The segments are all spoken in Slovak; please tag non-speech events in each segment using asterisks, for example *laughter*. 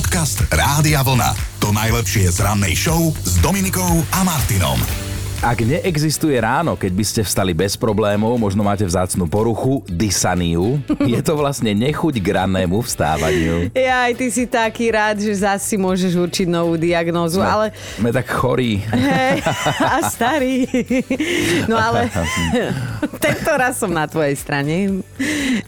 Podcast Rádia Vlna. To najlepšie z rannej show s Dominikou a Martinom. Ak neexistuje ráno, keď by ste vstali bez problémov, možno máte vzácnu poruchu, dysaniu, je to vlastne nechuť k rannému vstávaniu. Ja, aj ty si taký rád, že zase si môžeš určiť novú diagnózu, ale... Sme tak chorí. Hej, a starý. No ale *laughs* tento raz som na tvojej strane,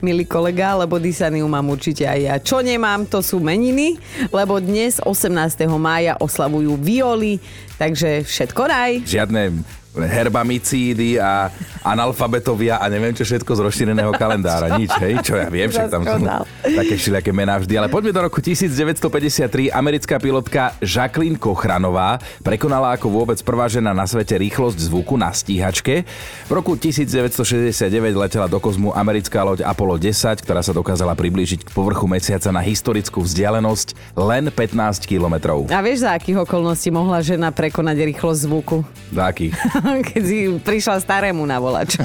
milý kolega, lebo dysaniu mám určite aj ja. Čo nemám, to sú meniny, lebo dnes 18. mája oslavujú Violi, takže všetko raj. Žiadne herbamicídy a analfabetovia a neviem čo všetko z rozšíreného kalendára. Nič, hej? Čo ja viem, však tam sú také všelijaké mená vždy. Ale poďme do roku 1953. Americká pilotka Jacqueline Kochranová prekonala ako vôbec prvá žena na svete rýchlosť zvuku na stíhačke. V roku 1969 letela do kozmu americká loď Apollo 10, ktorá sa dokázala priblížiť k povrchu mesiaca na historickú vzdialenosť len 15 kilometrov. A vieš, za akých okolností mohla žena prekonať rýchlosť zvuku? Za akých? *laughs* *laughs* keď si prišla starému na volačo.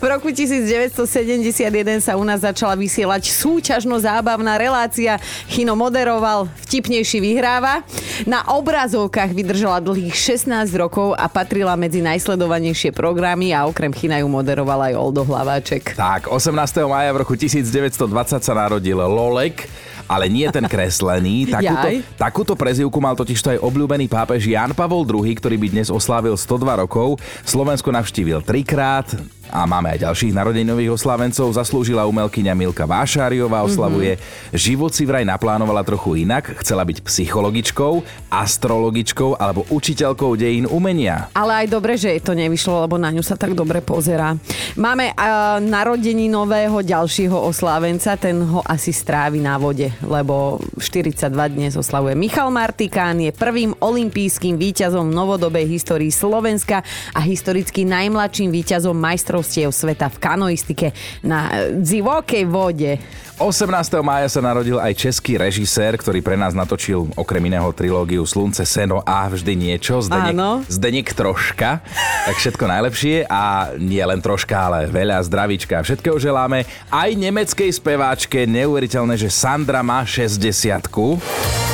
v roku 1971 sa u nás začala vysielať súťažno-zábavná relácia. Chino moderoval, vtipnejší vyhráva. Na obrazovkách vydržala dlhých 16 rokov a patrila medzi najsledovanejšie programy a okrem China ju moderoval aj Oldo Hlaváček. Tak, 18. maja v roku 1920 sa narodil Lolek, ale nie ten kreslený. *laughs* Takúto, takúto prezivku mal totiž aj obľúbený pápež Jan Pavol II, ktorý by dnes oslávil 102 rokov. Slovensko navštívil trikrát, a máme aj ďalších narodeninových oslávencov. Zaslúžila umelkyňa Milka Vášáriová, oslavuje. Mm-hmm. Život si vraj naplánovala trochu inak. Chcela byť psychologičkou, astrologičkou alebo učiteľkou dejín umenia. Ale aj dobre, že jej to nevyšlo, lebo na ňu sa tak dobre pozerá. Máme uh, narodení nového ďalšieho oslávenca, ten ho asi strávi na vode, lebo 42 dnes oslavuje Michal Martikán, je prvým olympijským víťazom novodobej histórii Slovenska a historicky najmladším víťazom majstrov majstrovstiev sveta v kanoistike na divokej vode. 18. mája sa narodil aj český režisér, ktorý pre nás natočil okrem iného trilógiu Slunce, Seno a vždy niečo. Zdenek, Zdenek troška. Tak všetko najlepšie a nie len troška, ale veľa zdravíčka. Všetkého želáme aj nemeckej speváčke. Neuveriteľné, že Sandra má 60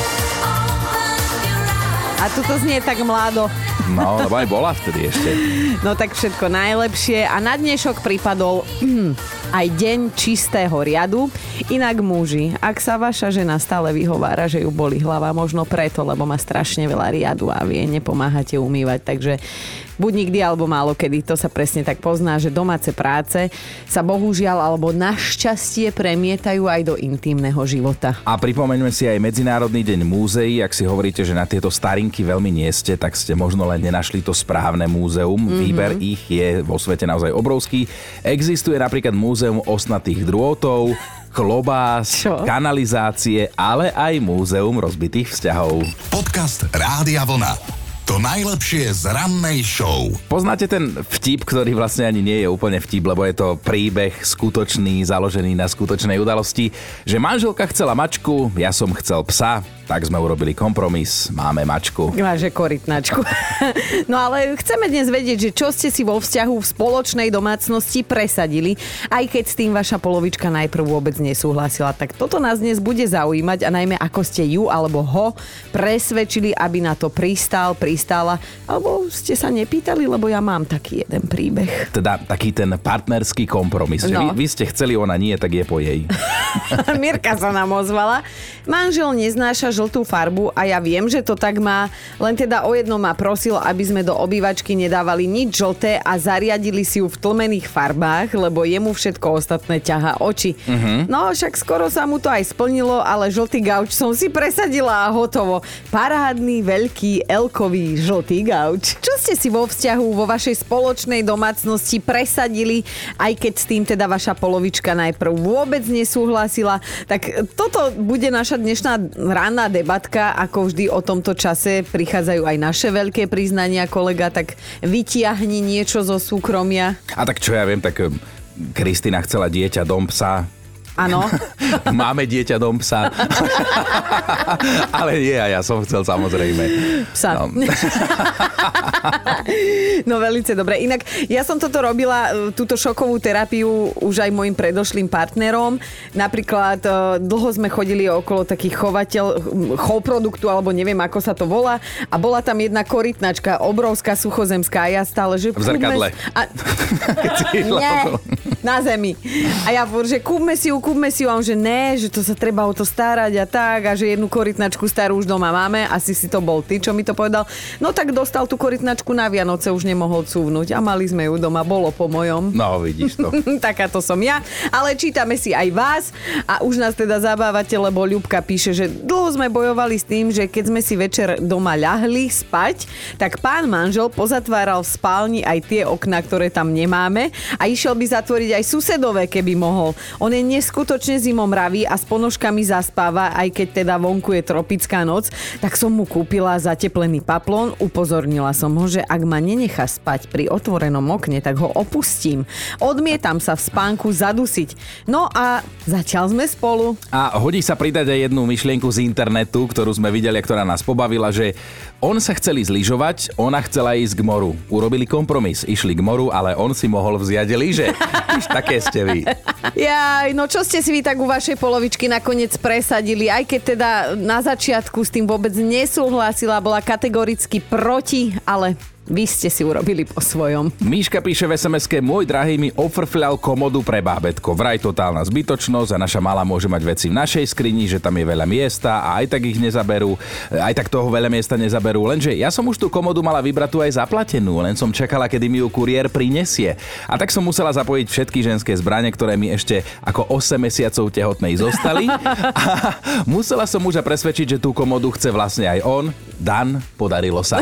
A tu to znie tak mládo. No, lebo aj bola vtedy ešte. No tak všetko najlepšie a na dnešok pripadol hm, aj deň čistého riadu. Inak muži, ak sa vaša žena stále vyhovára, že ju boli hlava, možno preto, lebo má strašne veľa riadu a vie, nepomáhate umývať, takže buď nikdy alebo málo kedy. To sa presne tak pozná, že domáce práce sa bohužiaľ alebo našťastie premietajú aj do intimného života. A pripomeňme si aj Medzinárodný deň múzeí. Ak si hovoríte, že na tieto starinky veľmi nie ste, tak ste možno len nenašli to správne múzeum. Mm-hmm. Výber ich je vo svete naozaj obrovský. Existuje napríklad múzeum osnatých drôtov, klobás, Čo? kanalizácie, ale aj múzeum rozbitých vzťahov. Podcast Rádia Vlna. To najlepšie z rannej show. Poznáte ten vtip, ktorý vlastne ani nie je úplne vtip, lebo je to príbeh skutočný, založený na skutočnej udalosti, že manželka chcela mačku, ja som chcel psa, tak sme urobili kompromis, máme mačku. Máže korytnačku. *laughs* no ale chceme dnes vedieť, že čo ste si vo vzťahu v spoločnej domácnosti presadili, aj keď s tým vaša polovička najprv vôbec nesúhlasila. Tak toto nás dnes bude zaujímať a najmä ako ste ju alebo ho presvedčili, aby na to pristal, pristála, alebo ste sa nepýtali, lebo ja mám taký jeden príbeh. Teda taký ten partnerský kompromis. No. Vy, vy ste chceli, ona nie, tak je po jej. *laughs* Mirka sa nám ozvala. Manžel neznáša žltú farbu a ja viem, že to tak má, len teda o jedno ma prosil, aby sme do obývačky nedávali nič žlté a zariadili si ju v tlmených farbách, lebo jemu všetko ostatné ťaha oči. Uh-huh. No však skoro sa mu to aj splnilo, ale žltý gauč som si presadila a hotovo. Parádny, veľký, elkový žltý gauč. Čo ste si vo vzťahu, vo vašej spoločnej domácnosti presadili, aj keď s tým teda vaša polovička najprv vôbec nesúhlasila, tak toto bude naša dnešná ranná debatka, ako vždy o tomto čase prichádzajú aj naše veľké priznania, kolega, tak vytiahni niečo zo súkromia. A tak čo ja viem, tak um, Kristina chcela dieťa, dom psa, Áno. *laughs* Máme dieťa, dom psa. *laughs* Ale nie, ja som chcel samozrejme. Psa. No. *laughs* no veľmi dobre. Inak ja som toto robila, e, túto šokovú terapiu už aj mojim predošlým partnerom. Napríklad e, dlho sme chodili okolo takých chovateľ, chov produktu, alebo neviem, ako sa to volá. A bola tam jedna korytnačka, obrovská suchozemská. A ja stále, že... V zrkadle. A... Nie, na zemi. A ja furt, že kúpme si ju, kúpme si ju. A on, že ne, že to sa treba o to starať a tak. A že jednu korytnačku starú už doma máme. Asi si to bol ty, čo mi to povedal. No tak dostal tú korytnačku na Vianoce, už nemohol cúvnuť. A mali sme ju doma, bolo po mojom. No, vidíš to. *laughs* Takáto som ja. Ale čítame si aj vás. A už nás teda zabávate, lebo Ľubka píše, že dlho sme bojovali s tým, že keď sme si večer doma ľahli spať, tak pán manžel pozatváral v spálni aj tie okná, ktoré tam nemáme a išiel by zatvoriť aj susedové, keby mohol. On je neskutočne zimomravý a s ponožkami zaspáva, aj keď teda vonku je tropická noc, tak som mu kúpila zateplený paplón, upozornila som ho, že ak ma nenechá spať pri otvorenom okne, tak ho opustím. Odmietam sa v spánku zadusiť. No a zatiaľ sme spolu. A hodí sa pridať aj jednu myšlienku z internetu, ktorú sme videli, ktorá nás pobavila, že on sa chceli zlyžovať, ona chcela ísť k moru. Urobili kompromis, išli k moru, ale on si mohol vziať lyže. také ste vy. Jaj, no čo ste si vy tak u vašej polovičky nakoniec presadili, aj keď teda na začiatku s tým vôbec nesúhlasila, bola kategoricky proti, ale vy ste si urobili po svojom. Míška píše v sms môj drahý mi ofrfľal komodu pre bábetko. Vraj totálna zbytočnosť a naša mala môže mať veci v našej skrini, že tam je veľa miesta a aj tak ich nezaberú. Aj tak toho veľa miesta nezaberú. Lenže ja som už tú komodu mala vybratú aj zaplatenú, len som čakala, kedy mi ju kuriér prinesie. A tak som musela zapojiť všetky ženské zbranie, ktoré mi ešte ako 8 mesiacov tehotnej zostali. *laughs* A musela som muža presvedčiť, že tú komodu chce vlastne aj on. Dan, podarilo sa.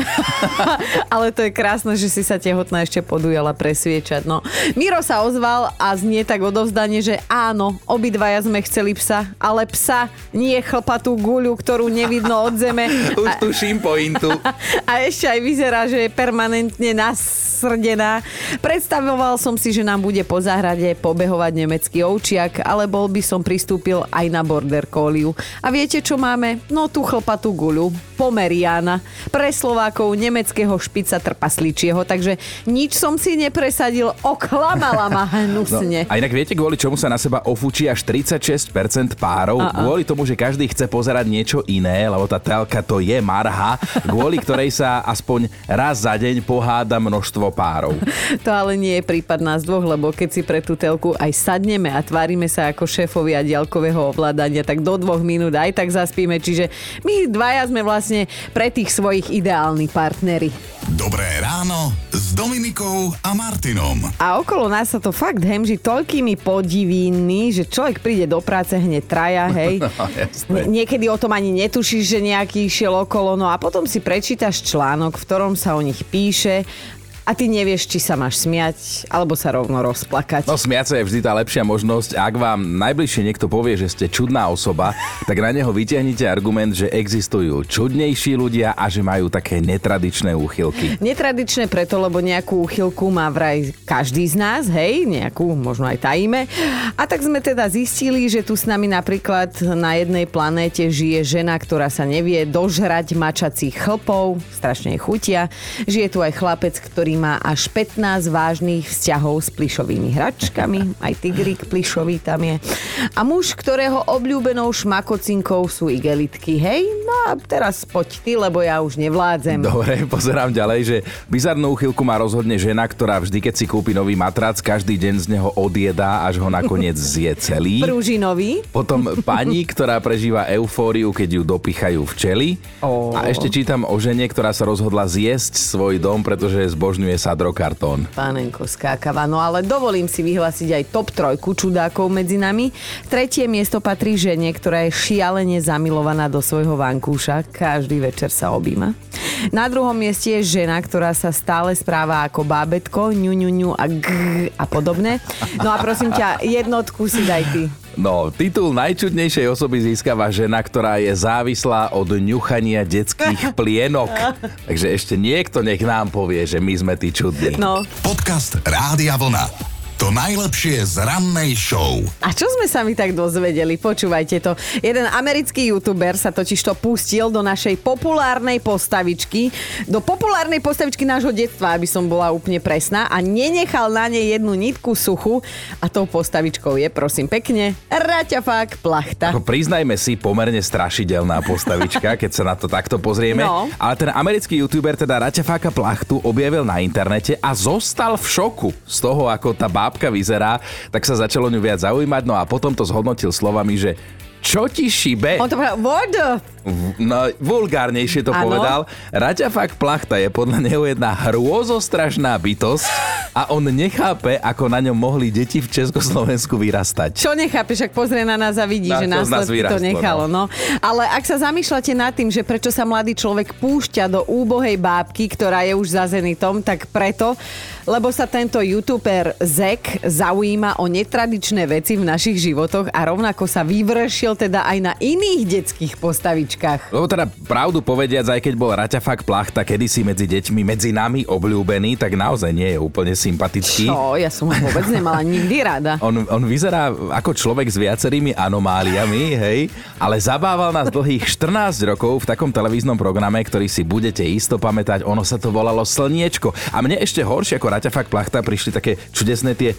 *laughs* Ale to je krásne, že si sa tehotná ešte podujala presviečať. No. Miro sa ozval a znie tak odovzdanie, že áno, obidvaja sme chceli psa, ale psa, nie chlpatú guľu, ktorú nevidno od zeme. *laughs* Už tuším pointu. *laughs* A ešte aj vyzerá, že je permanentne nasrdená. Predstavoval som si, že nám bude po záhrade pobehovať nemecký ovčiak, ale bol by som pristúpil aj na border collie. A viete, čo máme? No tú chlpatú guľu. Pomeriana. Pre Slovákov nemeckého špica trpasličieho, takže nič som si nepresadil, oklamala ma hnusne. No, a inak viete, kvôli čomu sa na seba ofúči až 36% párov? A-a. Kvôli tomu, že každý chce pozerať niečo iné, lebo tá telka to je marha, kvôli ktorej sa aspoň raz za deň poháda množstvo párov. To ale nie je prípad nás dvoch, lebo keď si pre tú telku aj sadneme a tvárime sa ako šéfovia diaľkového ovládania, tak do dvoch minút aj tak zaspíme. Čiže my dvaja sme vlastne pre tých svojich ideálni partnery. Dobré ráno s Dominikou a Martinom. A okolo nás sa to fakt hemží toľkými podivínmi, že človek príde do práce hneď traja, *laughs* hej. No, Niekedy o tom ani netušíš, že nejaký išiel okolo, no a potom si prečítaš článok, v ktorom sa o nich píše a ty nevieš, či sa máš smiať, alebo sa rovno rozplakať. No smiať sa je vždy tá lepšia možnosť. Ak vám najbližšie niekto povie, že ste čudná osoba, tak na neho vyťahnite argument, že existujú čudnejší ľudia a že majú také netradičné úchylky. Netradičné preto, lebo nejakú úchylku má vraj každý z nás, hej, nejakú možno aj tajíme. A tak sme teda zistili, že tu s nami napríklad na jednej planéte žije žena, ktorá sa nevie dožrať mačacích chlpov, strašne chutia. Žije tu aj chlapec, ktorý má až 15 vážnych vzťahov s plišovými hračkami. Aj tigrik plišový tam je. A muž, ktorého obľúbenou šmakocinkou sú igelitky. Hej, no a teraz poď ty, lebo ja už nevládzem. Dobre, pozerám ďalej, že bizarnú uchylku má rozhodne žena, ktorá vždy, keď si kúpi nový matrac, každý deň z neho odjedá, až ho nakoniec zje celý. Prúžinový. Potom pani, ktorá prežíva eufóriu, keď ju dopichajú včely. Oh. A ešte čítam o žene, ktorá sa rozhodla zjesť svoj dom, pretože je zbožný umožňuje sadrokartón. Pánenko skákava, no ale dovolím si vyhlásiť aj top trojku čudákov medzi nami. Tretie miesto patrí žene, ktorá je šialene zamilovaná do svojho vankúša. Každý večer sa objíma. Na druhom mieste je žena, ktorá sa stále správa ako bábetko, ňu, ňu, ňu a g a podobné. No a prosím ťa, jednotku si daj ty. No, titul najčudnejšej osoby získava žena, ktorá je závislá od ňuchania detských *laughs* plienok. Takže ešte niekto nech nám povie, že my sme tí čudní. No. Podcast Rádia Vlna. To najlepšie z rannej show. A čo sme sa mi tak dozvedeli? Počúvajte to. Jeden americký youtuber sa totiž to pustil do našej populárnej postavičky, do populárnej postavičky nášho detstva, aby som bola úplne presná a nenechal na nej jednu nitku suchu a tou postavičkou je, prosím pekne, Raťafák Plachta. Ako priznajme si, pomerne strašidelná postavička, *laughs* keď sa na to takto pozrieme. No. Ale ten americký youtuber teda Raťafáka Plachtu objavil na internete a zostal v šoku z toho, ako tá bábka vyzerá, tak sa začalo ňu viac zaujímať, no a potom to zhodnotil slovami, že čo ti šibe? On to povedal, what the No, vulgárnejšie to Áno. povedal. Raťafák Plachta je podľa neho jedna hrôzostrašná bytosť a on nechápe, ako na ňom mohli deti v Československu vyrastať. Čo nechápeš, ak pozrie na nás a vidí, Na že nás to vyrastlo, nechalo. No. Ale ak sa zamýšľate nad tým, že prečo sa mladý človek púšťa do úbohej bábky, ktorá je už za zenitom, tak preto, lebo sa tento youtuber Zek zaujíma o netradičné veci v našich životoch a rovnako sa vyvršil teda aj na iných detských postavičkách. Lebo teda pravdu povediac, aj keď bol Raťafák Plachta kedysi medzi deťmi, medzi nami obľúbený, tak naozaj nie je úplne sympatický. Čo? Ja som ho vôbec nemala nikdy rada. *laughs* On, on vyzerá ako človek s viacerými anomáliami, hej, ale zabával nás dlhých 14 rokov v takom televíznom programe, ktorý si budete isto pamätať. Ono sa to volalo Slniečko. A mne ešte horšie ako Raťafák Plachta prišli také čudesné tie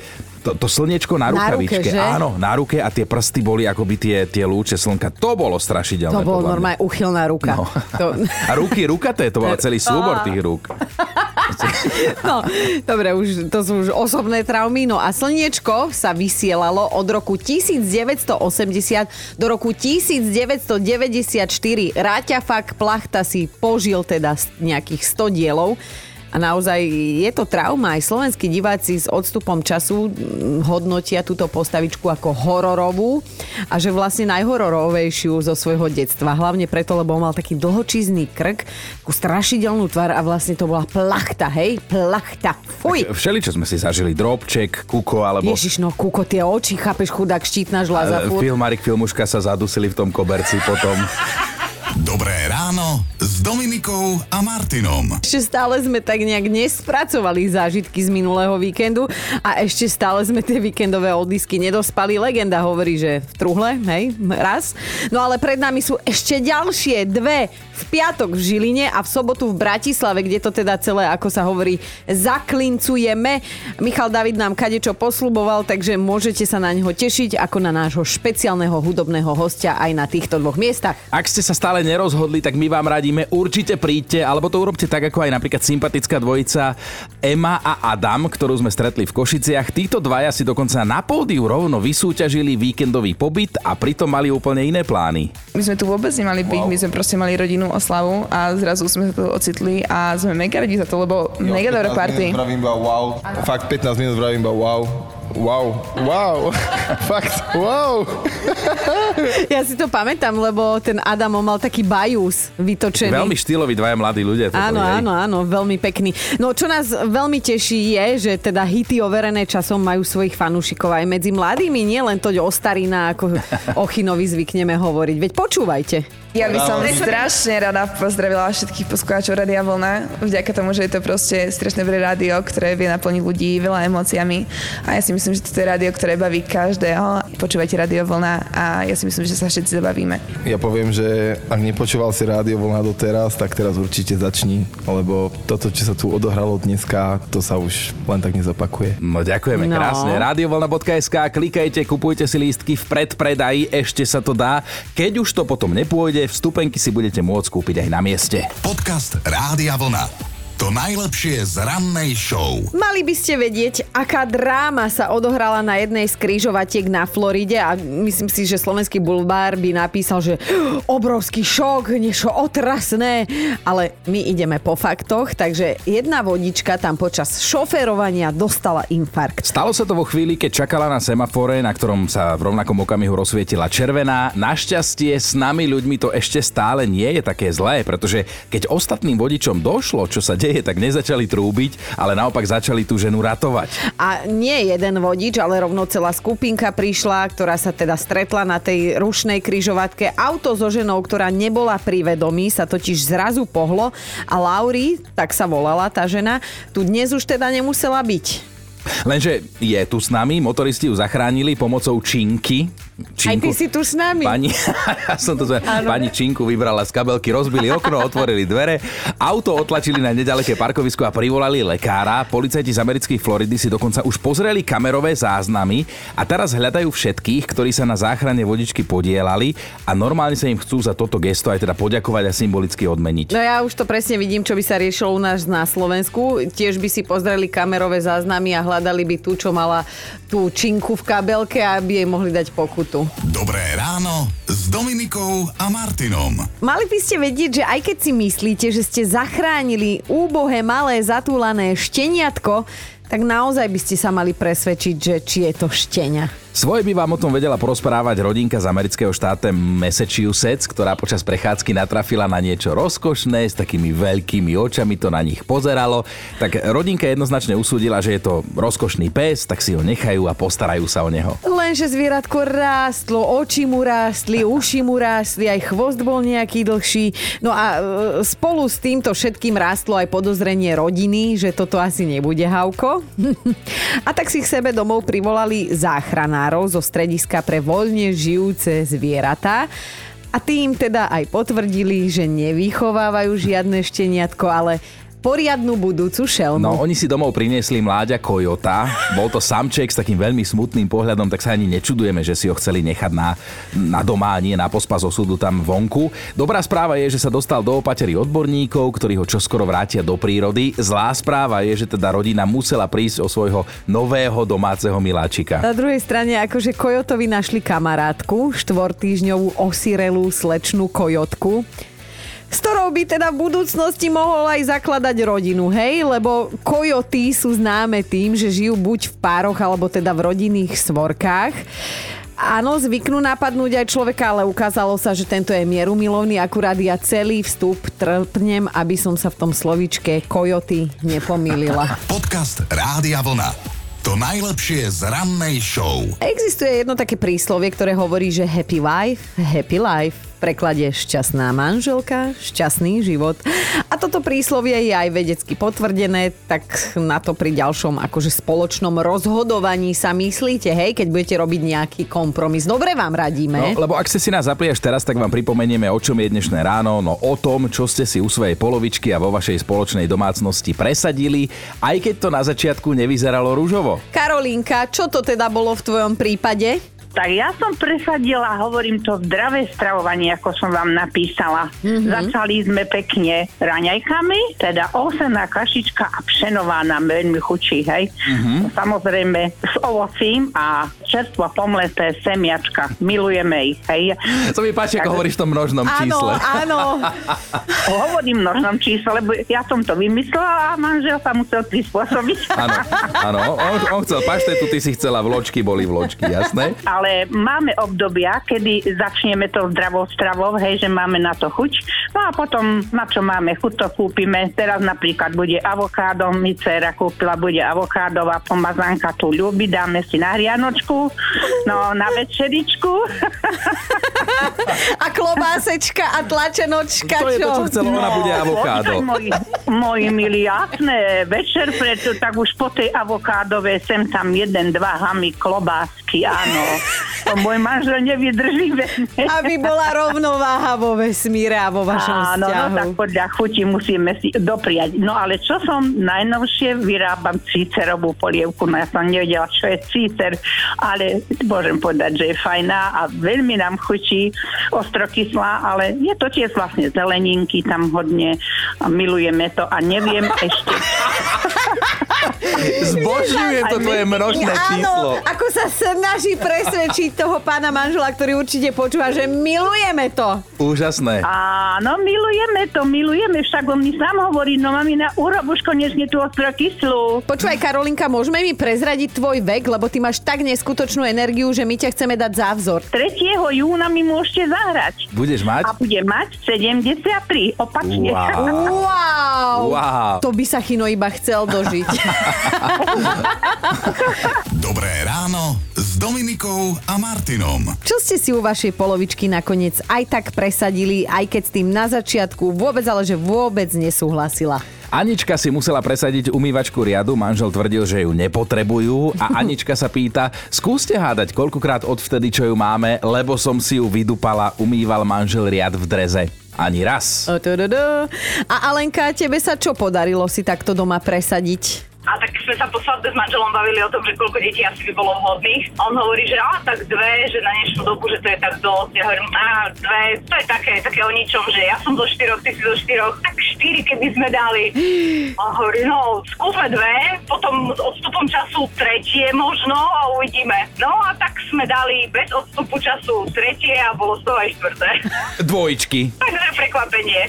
to, to slniečko na Na ruke, rukavičke. že? Áno, na ruke a tie prsty boli akoby tie, tie lúče slnka. To bolo strašidelné. To bol podľa mňa. normálne uchylná ruka. No. To... A ruky rukaté, to bol *laughs* celý súbor tých rúk. No, dobre, už, to sú už osobné traumy. No a Slniečko sa vysielalo od roku 1980 do roku 1994. Ráťafak Plachta si požil teda nejakých 100 dielov. A naozaj je to trauma. Aj slovenskí diváci s odstupom času mm, hodnotia túto postavičku ako hororovú a že vlastne najhororovejšiu zo svojho detstva. Hlavne preto, lebo mal taký dlhočízny krk, takú strašidelnú tvár a vlastne to bola plachta, hej? Plachta. Fuj. Všeli, čo sme si zažili, Drobček, Kuko, alebo Ježiš, no kúko, tie oči, chápeš, chudák, štítna žľaza. filmarik, filmuška sa zadusili v tom koberci potom. Dobré ráno s Dominikou a Martinom. Ešte stále sme tak nejak nespracovali zážitky z minulého víkendu a ešte stále sme tie víkendové oddisky nedospali. Legenda hovorí, že v truhle, hej, raz. No ale pred nami sú ešte ďalšie dve v piatok v Žiline a v sobotu v Bratislave, kde to teda celé, ako sa hovorí, zaklincujeme. Michal David nám kadečo posluboval, takže môžete sa na neho tešiť ako na nášho špeciálneho hudobného hostia aj na týchto dvoch miestach. Ak ste sa stále nerozhodli, tak my vám radíme, určite príďte, alebo to urobte tak, ako aj napríklad sympatická dvojica Emma a Adam, ktorú sme stretli v Košiciach. Títo dvaja si dokonca na pódiu rovno vysúťažili víkendový pobyt a pritom mali úplne iné plány. My sme tu vôbec nemali byť, Wow. my sme proste mali rodinnú oslavu a zrazu sme sa tu ocitli a sme mega radi za to, lebo mega dobré 15 party. minút vravím iba wow. Fakt 15 minút vravím iba wow. Wow, wow, *laughs* fakt, wow. *laughs* Ja si to pamätám, lebo ten Adamo mal taký bajús vytočený. Veľmi štýloví dvaja mladí ľudia. to Áno, boli, áno, áno, veľmi pekný. No čo nás veľmi teší je, že teda hity overené časom majú svojich fanúšikov aj medzi mladými, nie len to o starina, ako o Chinovi zvykneme hovoriť. Veď počúvajte. Ja by som strašne rada pozdravila všetkých poslucháčov Radia Vlna, vďaka tomu, že je to proste strašne dobré rádio, ktoré vie naplniť ľudí veľa emóciami. A ja si myslím, že to je rádio, ktoré baví každého. Počúvajte Rádio Vlna a ja si myslím, že sa všetci zabavíme. Ja poviem, že ak nepočúval si rádio voľná doteraz, tak teraz určite začni, lebo toto, čo sa tu odohralo dneska, to sa už len tak nezopakuje. No ďakujeme No. krásne. Radiovolna.sk, klikajte, kupujte si lístky v predpredaji, ešte sa to dá. Keď už to potom nepôjde, vstupenky si budete môcť kúpiť aj na mieste. Podcast Rádia Vlna. To najlepšie z rannej show. Mali by ste vedieť, aká dráma sa odohrala na jednej z krížovatiek na Floride a myslím si, že slovenský bulvár by napísal, že obrovský šok, niečo otrasné, ale my ideme po faktoch, takže jedna vodička tam počas šoférovania dostala infarkt. Stalo sa to vo chvíli, keď čakala na semafore, na ktorom sa v rovnakom okamihu rozsvietila červená. Našťastie s nami ľuďmi to ešte stále nie je také zlé, pretože keď ostatným vodičom došlo, čo sa deje, tak nezačali trúbiť, ale naopak začali tú ženu ratovať. A nie jeden vodič, ale rovno celá skupinka prišla, ktorá sa teda stretla na tej rušnej kryžovatke. Auto so ženou, ktorá nebola pri vedomí, sa totiž zrazu pohlo a Lauri, tak sa volala tá žena, tu dnes už teda nemusela byť. Lenže je tu s nami, motoristi ju zachránili pomocou činky. Činku. Aj ty si tu s nami. Pani, *laughs* ja som to pani Činku vybrala z kabelky, rozbili okno, otvorili dvere, auto otlačili na nedaleké parkovisko a privolali lekára. Policajti z americkej Floridy si dokonca už pozreli kamerové záznamy a teraz hľadajú všetkých, ktorí sa na záchrane vodičky podielali a normálne sa im chcú za toto gesto aj teda poďakovať a symbolicky odmeniť. No ja už to presne vidím, čo by sa riešilo u nás na Slovensku. Tiež by si pozreli kamerové záznamy a hľadali by tú, čo mala tú činku v kabelke, aby jej mohli dať pokutu. Dobré ráno s Dominikou a Martinom. Mali by ste vedieť, že aj keď si myslíte, že ste zachránili úbohé malé zatúlané šteniatko, tak naozaj by ste sa mali presvedčiť, že či je to štenia. Svoje by vám o tom vedela porozprávať rodinka z amerického štáte Massachusetts, ktorá počas prechádzky natrafila na niečo rozkošné, s takými veľkými očami to na nich pozeralo. Tak rodinka jednoznačne usúdila, že je to rozkošný pes, tak si ho nechajú a postarajú sa o neho. Lenže zvieratko rástlo, oči mu rástli, uši mu rástli, aj chvost bol nejaký dlhší. No a e, spolu s týmto všetkým rástlo aj podozrenie rodiny, že toto asi nebude Havko. *laughs* a tak si k sebe domov privolali záchrana veterinárov zo strediska pre voľne žijúce zvieratá. A tým teda aj potvrdili, že nevychovávajú žiadne šteniatko, ale poriadnu budúcu šelmu. No, oni si domov priniesli mláďa kojota. Bol to samček s takým veľmi smutným pohľadom, tak sa ani nečudujeme, že si ho chceli nechať na, na doma, nie na pospas osudu tam vonku. Dobrá správa je, že sa dostal do opatery odborníkov, ktorí ho čoskoro vrátia do prírody. Zlá správa je, že teda rodina musela prísť o svojho nového domáceho miláčika. Na druhej strane, akože kojotovi našli kamarátku, štvortýžňovú osirelú slečnú kojotku s ktorou by teda v budúcnosti mohol aj zakladať rodinu, hej? Lebo kojoty sú známe tým, že žijú buď v pároch, alebo teda v rodinných svorkách. Áno, zvyknú napadnúť aj človeka, ale ukázalo sa, že tento je mierumilovný, akurát ja celý vstup trpnem, aby som sa v tom slovičke kojoty nepomýlila. *laughs* Podcast Rádia Vlna. To najlepšie z rannej show. Existuje jedno také príslovie, ktoré hovorí, že happy wife, happy life preklade šťastná manželka, šťastný život. A toto príslovie je aj vedecky potvrdené, tak na to pri ďalšom akože spoločnom rozhodovaní sa myslíte, hej, keď budete robiť nejaký kompromis. Dobre vám radíme. No, lebo ak ste si nás zapli až teraz, tak vám pripomenieme, o čom je dnešné ráno, no o tom, čo ste si u svojej polovičky a vo vašej spoločnej domácnosti presadili, aj keď to na začiatku nevyzeralo rúžovo. Karolinka, čo to teda bolo v tvojom prípade? Tak ja som presadila, hovorím to, zdravé stravovanie, ako som vám napísala. Mm-hmm. Začali sme pekne raňajkami, teda osená kašička a pšenová nám veľmi chučí, hej. Mm-hmm. Samozrejme s ovocím a čerstvo pomleté semiačka. Milujeme ich, hej. To mi páči, ako hovoríš v tom množnom áno, čísle. Áno, *laughs* Hovorím množnom čísle, lebo ja som to vymyslela a manžel sa musel prispôsobiť. Áno, áno. On, on chcel paštetu, ty si chcela vločky, boli vločky, jasné? Ale ale máme obdobia, kedy začneme to zdravou stravou, hej, že máme na to chuť. No a potom, na čo máme chuť, to kúpime. Teraz napríklad bude avokádo, mi dcera kúpila, bude avokádová pomazánka, tu ľúbi, dáme si na hrianočku, no na večeričku. *laughs* A klobásečka a tlačenočka, To je to, čo chcela, ona bude no, avokádo. Moji, moji milí, jasné, večer preto, tak už po tej avokádove sem tam jeden, dva hamy klobásky, áno. To môj manžel nevydrží. Aby bola rovnováha vo vesmíre a vo vašom Áno, vzťahu. no tak podľa chuti musíme si dopriať. No ale čo som najnovšie vyrábam cícerovú polievku, no ja som nevedela, čo je cícer, ale môžem povedať, že je fajná a veľmi nám chutí ostrokyslá, ale je to tiež vlastne zeleninky tam hodne a milujeme to a neviem *laughs* ešte. Zbožňujem to tvoje číslo. Áno, ako sa snaží presvedčiť toho pána manžela, ktorý určite počúva, že milujeme to. Úžasné. Áno, milujeme to, milujeme, však on mi sám hovorí, no mamina, urob už konečne tú ostrokyslú. Počúvaj, Karolinka, môžeme mi prezradiť tvoj vek, lebo ty máš tak neskutočnú energiu, že my ťa chceme dať za vzor. 3. júna mi môžete zahrať. Budeš mať? A budem mať 73, opačne. Wow. Wow. Wow. To by sa Chino iba chcel dožiť. *laughs* *laughs* Dobré ráno s Dominikou a Martinom. Čo ste si u vašej polovičky nakoniec aj tak presadili, aj keď s tým na začiatku vôbec, ale že vôbec nesúhlasila? Anička si musela presadiť umývačku riadu, manžel tvrdil, že ju nepotrebujú a *laughs* Anička sa pýta, skúste hádať, koľkokrát odvtedy, čo ju máme, lebo som si ju vydupala, umýval manžel riad v dreze. Ani raz. A Alenka, tebe sa čo podarilo si takto doma presadiť? A tak sme sa po svadbe s manželom bavili o tom, že koľko detí asi by bolo vhodných. A on hovorí, že a tak dve, že na dnešnú dobu, že to je tak dosť. Ja hovorím, a dve, to je také, také o ničom, že ja som zo štyroch, ty si zo štyroch, tak štyri, keby sme dali. A hovorí, no skúsme dve, potom s odstupom času tretie možno a uvidíme. No a tak sme dali bez odstupu času tretie a bolo z toho aj štvrté. Dvojčky. *laughs* Takže prekvapenie.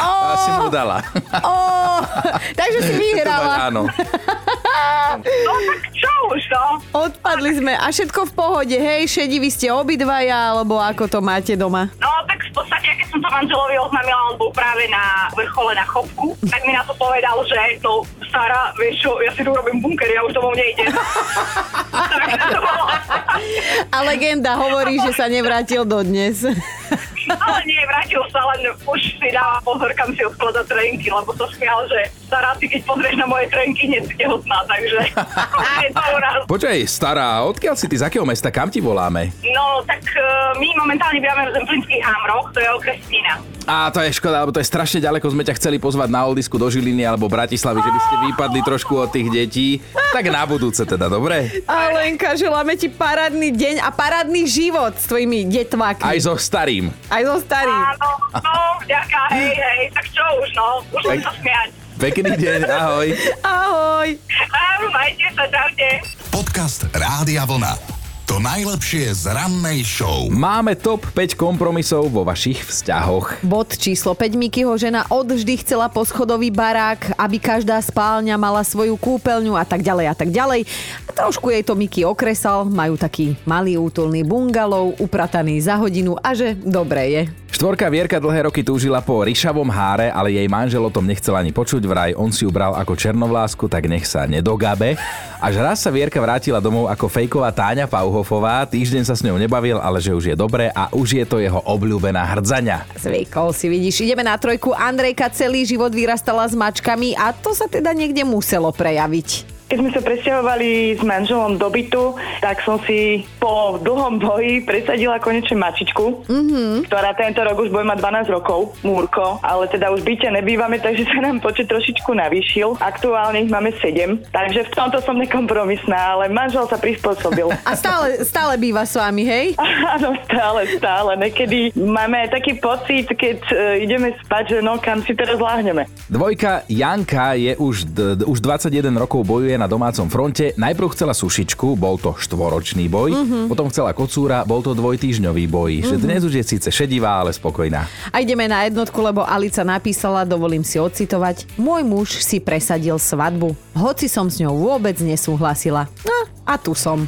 Oh, *laughs* Asi mu dala. Oh, *laughs* takže si vyhrala. Áno. No tak čo už, no? Odpadli sme a všetko v pohode, hej, šedi, vy ste obidvaja, alebo ako to máte doma? No tak v podstate, keď som to manželovi oznámila, on bol práve na vrchole na chopku, tak mi na to povedal, že no, Sara, vieš čo, ja si tu robím bunker, ja už domov nejdem. A legenda hovorí, že sa nevrátil dodnes. Ale nie, vrátil sa, len už si dáva pozor, kam si odkladať trenky, lebo sa smial, že stará, ty keď pozrieš na moje trenky, nie si tehotná, takže. *laughs* Počkaj, stará, odkiaľ si ty, z akého mesta, kam ti voláme? No, tak uh, my momentálne bývame v Zemplínskych Hamroch, to je okres Stina. A to je škoda, lebo to je strašne ďaleko, sme ťa chceli pozvať na Oldisku do Žiliny alebo Bratislavy, že by ste vypadli trošku od tých detí. Tak na budúce teda, dobre? Alenka, želáme ti parádny deň a parádny život s tvojimi detvákmi. Aj so starým. Aj so starým. Áno, no, ďaká, hej, hej, tak čo už, no, už Tak- sa smiať. Pekný deň, ahoj. Ahoj. Áno, majte sa, čaute. Podcast Rádia Vlna. To najlepšie z rannej show. Máme top 5 kompromisov vo vašich vzťahoch. Bod číslo 5. Mikyho žena odvždy chcela poschodový barák, aby každá spálňa mala svoju kúpeľňu a tak ďalej a tak ďalej. A trošku jej to Miky okresal, majú taký malý útulný bungalov, uprataný za hodinu a že dobre je. Štvorka Vierka dlhé roky túžila po ryšavom háre, ale jej manžel o tom nechcel ani počuť, vraj on si ju bral ako černovlásku, tak nech sa nedogabe. Až raz sa Vierka vrátila domov ako fejková Táňa Pauhofová, týždeň sa s ňou nebavil, ale že už je dobré a už je to jeho obľúbená hrdzaňa. Zvykol si, vidíš. Ideme na trojku. Andrejka celý život vyrastala s mačkami a to sa teda niekde muselo prejaviť. Keď sme sa presťahovali s manželom do bytu, tak som si po dlhom boji presadila konečne mačičku, mm-hmm. ktorá tento rok už bude mať 12 rokov, Múrko, ale teda už byte nebývame, takže sa nám počet trošičku navýšil. Aktuálne ich máme 7, takže v tomto som nekompromisná, ale manžel sa prispôsobil. *laughs* A stále, stále býva s vami, hej? *laughs* Áno, stále, stále. Niekedy máme taký pocit, keď uh, ideme spať, že no, kam si teraz láhneme. Dvojka Janka je už, d- d- už 21 rokov bojuje na domácom fronte. Najprv chcela sušičku, bol to štvoročný boj, mm-hmm. potom chcela kocúra, bol to dvojtýžňový boj. Mm-hmm. Že dnes už je síce šedivá, ale spokojná. A ideme na jednotku, lebo Alica napísala, dovolím si ocitovať, môj muž si presadil svadbu, hoci som s ňou vôbec nesúhlasila. No a tu som.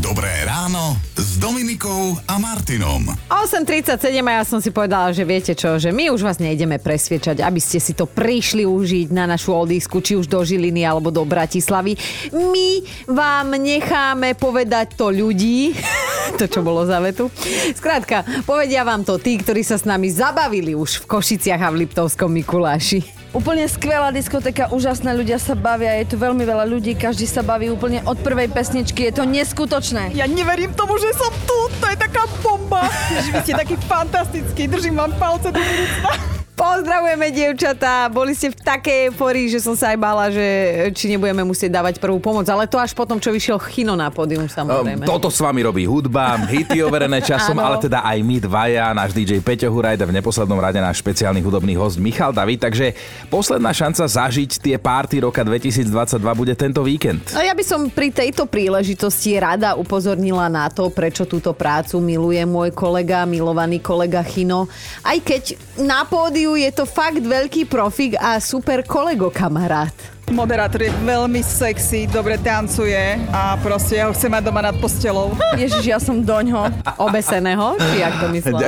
Dobré ráno s Dominikou a Martinom. 8.37 a ja som si povedala, že viete čo, že my už vás nejdeme presviečať, aby ste si to prišli užiť na našu oldisku, či už do Žiliny alebo do Bratislavy. My vám necháme povedať to ľudí, *laughs* to čo bolo za vetu. Skrátka, povedia vám to tí, ktorí sa s nami zabavili už v Košiciach a v Liptovskom Mikuláši. Úplne skvelá diskotéka, úžasné ľudia sa bavia, je tu veľmi veľa ľudí, každý sa baví úplne od prvej pesničky, je to neskutočné. Ja neverím tomu, že som tu, to je taká bomba. *laughs* Že vy ste taký fantastický, držím vám palce do budúcna. Pozdravujeme, dievčatá. Boli ste v takej euforii, že som sa aj bála, že či nebudeme musieť dávať prvú pomoc. Ale to až potom, čo vyšiel Chino na pódium, samozrejme. Um, toto s vami robí hudba, hity overené časom, ale teda aj my dvaja, náš DJ Peťo Hurajda, v neposlednom rade náš špeciálny hudobný host Michal David. Takže posledná šanca zažiť tie párty roka 2022 bude tento víkend. A ja by som pri tejto príležitosti rada upozornila na to, prečo túto prácu miluje môj kolega, milovaný kolega Chino. Aj keď na pódiu je to fakt veľký profik a super kolego kamarát. Moderátor je veľmi sexy, dobre tancuje a proste ja ho chcem mať doma nad postelou. Ježiš, ja som doňho. Obeseného? Či jak to myslel?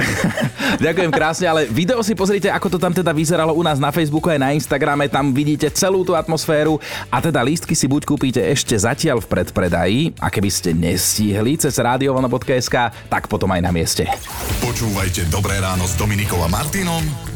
Ďakujem krásne, ale video si pozrite, ako to tam teda vyzeralo u nás na Facebooku aj na Instagrame, tam vidíte celú tú atmosféru a teda lístky si buď kúpite ešte zatiaľ v predpredaji a keby ste nestihli cez radiovono.sk, tak potom aj na mieste. Počúvajte Dobré ráno s Dominikou a Martinom